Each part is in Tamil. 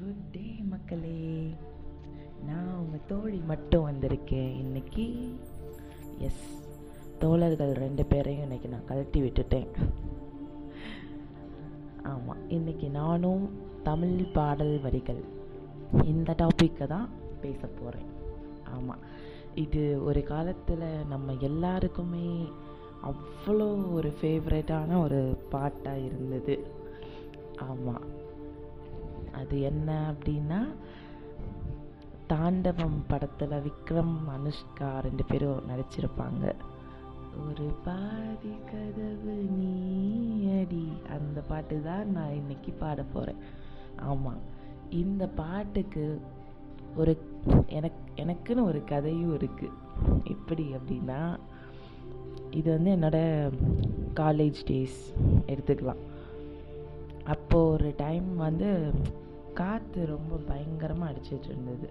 குட் டே மக்களே. நான் உங்கள் தோழி மட்டும் வந்திருக்கேன் இன்னைக்கு. எஸ் தோழர்கள் ரெண்டு பேரையும் இன்னைக்கு நான் கழட்டி விட்டுட்டேன். ஆமாம் இன்னைக்கு நானும் தமிழ் பாடல் வரிகள் இந்த டாப்பிக்கை தான் பேச போகிறேன் ஆமாம் இது ஒரு காலத்தில் நம்ம எல்லாருக்குமே அவ்வளோ ஒரு ஃபேவரட்டான ஒரு பாட்டாக இருந்தது. ஆமாம் அது என்ன அப்படின்னா தாண்டவம் படத்தில் விக்ரம் அனுஷ்கா ரெண்டு பேரும் நடிச்சிருப்பாங்க. ஒரு பாதி கதவு நீ அடி. அந்த பாட்டு தான் நான் இன்னைக்கு பாட போகிறேன் ஆமாம் இந்த பாட்டுக்கு ஒரு எனக்கு எனக்குன்னு ஒரு கதையும் இருக்குது எப்படி அப்படின்னா இது வந்து என்னோட காலேஜ் டேஸ் எடுத்துக்கலாம். அப்போது ஒரு டைம் வந்து காற்று ரொம்ப பயங்கரமாக அடிச்சிட்டு இருந்தது.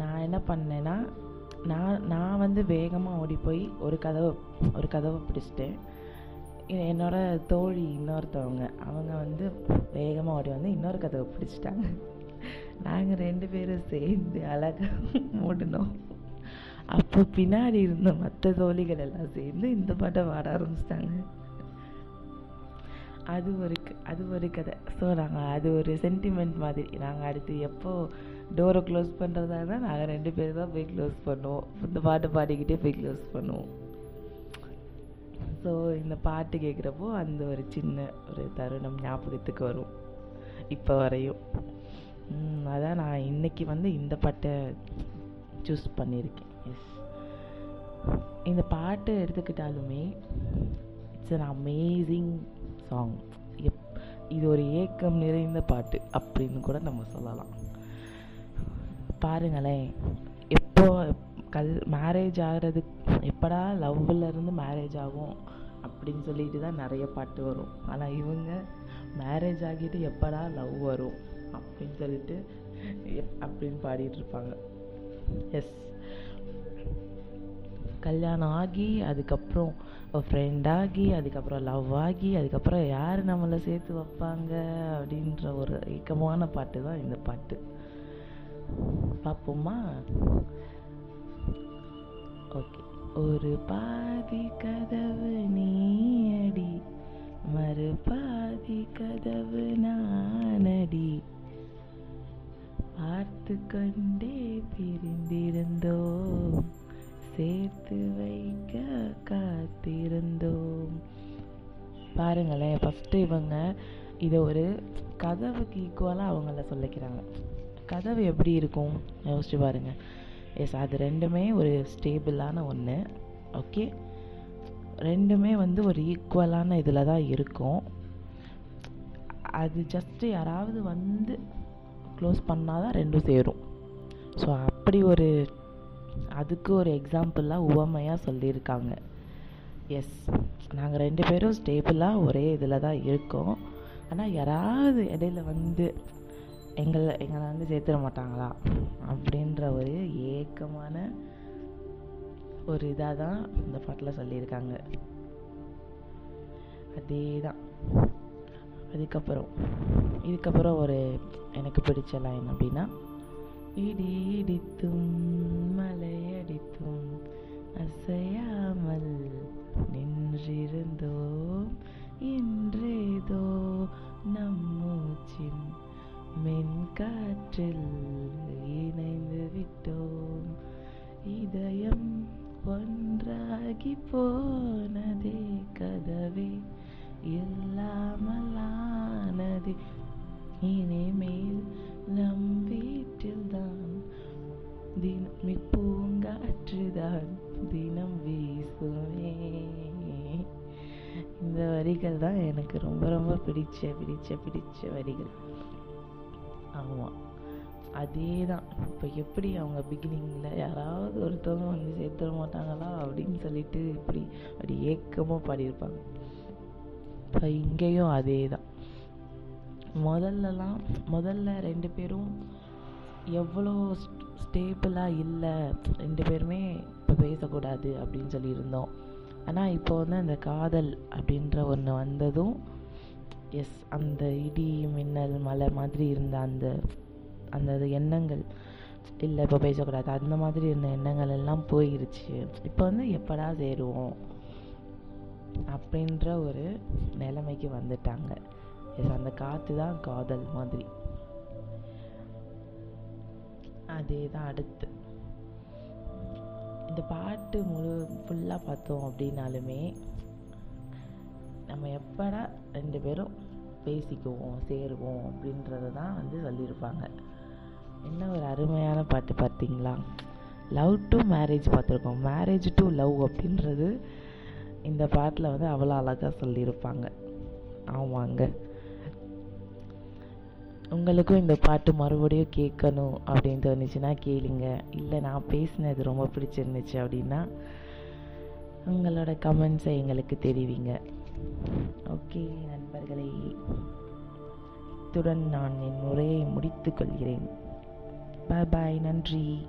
நான் என்ன பண்ணேன்னா நான் நான் வந்து வேகமாக ஓடி போய் ஒரு கதவை ஒரு கதவை பிடிச்சிட்டேன். என்னோட தோழி இன்னொருத்தவங்க அவங்க வந்து வேகமாக ஓடி வந்து இன்னொரு கதவை பிடிச்சிட்டாங்க. நாங்கள் ரெண்டு பேரும் சேர்ந்து அழகாக மூடினோம் அப்போ பின்னாடி இருந்த மற்ற தோழிகள் எல்லாம் சேர்ந்து இந்த பாட்டை பாட ஆரம்பிச்சிட்டாங்க. அது ஒரு க- அது ஒரு கதை. ஸோ நாங்கள் அது ஒரு சென்டிமெண்ட் மாதிரி. நாங்கள் அடுத்து எப்போது டோரை க்ளோஸ் பண்ணுறதா இருந்தால் நாங்கள் ரெண்டு பேர் தான் போய் க்ளோஸ் பண்ணுவோம். இந்த பாட்டு பாடிக்கிட்டே போய் க்ளோஸ் பண்ணுவோம். ஸோ இந்த பாட்டு கேட்குறப்போ அந்த ஒரு சின்ன ஒரு தருணம் ஞாபகத்துக்கு வரும். இப்போ வரையும். அதான் நான் இன்றைக்கி வந்து இந்த பாட்டை சூஸ் பண்ணியிருக்கேன். எஸ் இந்த பாட்டு எடுத்துக்கிட்டாலுமே இட்ஸ் அன் அமேசிங் சாங் எப் இது ஒரு ஏக்கம் நிறைந்த பாட்டு அப்படின்னு கூட நம்ம சொல்லலாம். பாருங்களேன். எப்போ கல் மேரேஜ் ஆகிறது எப்படா லவ்வில் மேரேஜ் ஆகும் அப்படின்னு சொல்லிட்டு தான் நிறைய பாட்டு வரும். ஆனால் இவங்க மேரேஜ் ஆகிட்டு எப்படா லவ் வரும் அப்படின்னு சொல்லிட்டு எப்- அப்படின்னு பாடிட்டு இருப்பாங்க. எஸ் கல்யாணம் ஆகி அதுக்கப்புறம் ஃப்ரெண்ட் ஃப்ரெண்டாகி அதுக்கப்புறம் லவ் ஆகி அதுக்கப்புறம் யார் நம்மளை சேர்த்து வைப்பாங்க அப்படின்ற ஒரு ஏக்கமான பாட்டு தான் இந்த பாட்டு. பார்ப்போமா ஓகே ஒரு பாதி கதவு நீ அடி மறு பாதி கதவு நானடி பார்த்து கொண்டே பிரிந்திருந்தோம் சேர்த்து பாருங்களேன். ஃபஸ்ட்டு இவங்க இதை ஒரு கதவுக்கு ஈக்குவலாக அவங்கள சொல்லிக்கிறாங்க. கதவு எப்படி இருக்கும்? யோசிச்சு பாருங்க. எஸ் அது ரெண்டுமே ஒரு ஸ்டேபிளான ஒன்று ஓகே ரெண்டுமே வந்து ஒரு ஈக்குவலான இதில் தான் இருக்கும். அது ஜஸ்ட்டு யாராவது வந்து க்ளோஸ் பண்ணால் தான் ரெண்டும் சேரும். ஸோ அப்படி ஒரு அதுக்கு ஒரு எக்ஸாம்பிளாக உவமையாக சொல்லியிருக்காங்க. எஸ் நாங்கள் ரெண்டு பேரும் ஸ்டேபிளாக ஒரே இதில் தான் இருக்கோம். ஆனால் யாராவது இடையில வந்து எங்களை எங்களை வந்து சேர்த்துட மாட்டாங்களா? அப்படின்ற ஒரு ஏக்கமான ஒரு இதாக தான் இந்த பாட்டில் சொல்லியிருக்காங்க. அதே தான் அதுக்கப்புறம் இதுக்கப்புறம் ஒரு எனக்கு பிடிச்ச லைன் அப்படின்னா இடி இடித்தும் காற்றில் இணைந்து விட்டோம். இதயம் ஒன்றாகி போனதே கதவே இல்லாமலானதே இனிமேல் நம் வீட்டில்தான் தினம் இப்பூங்காற்றுதான் தினம் வீசுமே. இந்த வரிகள் தான் எனக்கு ரொம்ப ரொம்ப பிடிச்ச பிடிச்ச பிடிச்ச வரிகள். ஆமாம் அதே தான் இப்போ எப்படி அவங்க பிகினிங்கில் யாராவது ஒருத்தவங்க வந்து சேர்த்துட மாட்டாங்களா? அப்படின்னு சொல்லிட்டு இப்படி அப்படி ஏக்கமாக பாடியிருப்பாங்க. இப்போ இங்கேயும் அதே தான் முதல்லலாம் முதல்ல ரெண்டு பேரும் எவ்வளோ ஸ்டேபிளாக இல்லை ரெண்டு பேருமே இப்போ பேசக்கூடாது அப்படின்னு சொல்லியிருந்தோம். ஆனால் இப்போ வந்து அந்த காதல் அப்படின்ற ஒன்று வந்ததும் எஸ் அந்த இடி மின்னல் மலை மாதிரி இருந்த அந்த அந்த எண்ணங்கள். இல்லை இப்போ பேசக்கூடாது. அந்த மாதிரி இருந்த எண்ணங்கள் எல்லாம் போயிருச்சு. இப்போ வந்து எப்படா சேருவோம் அப்படின்ற ஒரு நிலைமைக்கு வந்துட்டாங்க. எஸ் அந்த காற்று தான் காதல் மாதிரி. அதே தான் அடுத்து. இந்த பாட்டு முழு ஃபுல்லாக பார்த்தோம் அப்படின்னாலுமே நம்ம எப்படா ரெண்டு பேரும் பேசிக்குவோம் சேருவோம் அப்படின்றது தான் வந்து சொல்லியிருப்பாங்க. என்ன ஒரு அருமையான பாட்டு பார்த்தீங்களா? லவ் டு மேரேஜ் பார்த்துருக்கோம். மேரேஜ் டு லவ் அப்படின்றது இந்த பாட்டில் வந்து அவ்வளோ அழகாக சொல்லியிருப்பாங்க. ஆமாங்க. உங்களுக்கும் இந்த பாட்டு மறுபடியும் கேட்கணும் அப்படின்னு தோணுச்சுன்னா கேளுங்க. இல்லை நான் பேசினது ரொம்ப பிடிச்சிருந்துச்சு அப்படின்னா உங்களோட கமெண்ட்ஸை எங்களுக்கு தெரிவிங்க. ஓகே நண்பர்களே. இத்துடன் நான் என் உரையை முடித்துக் கொள்கிறேன். பாய் பாய் நன்றி.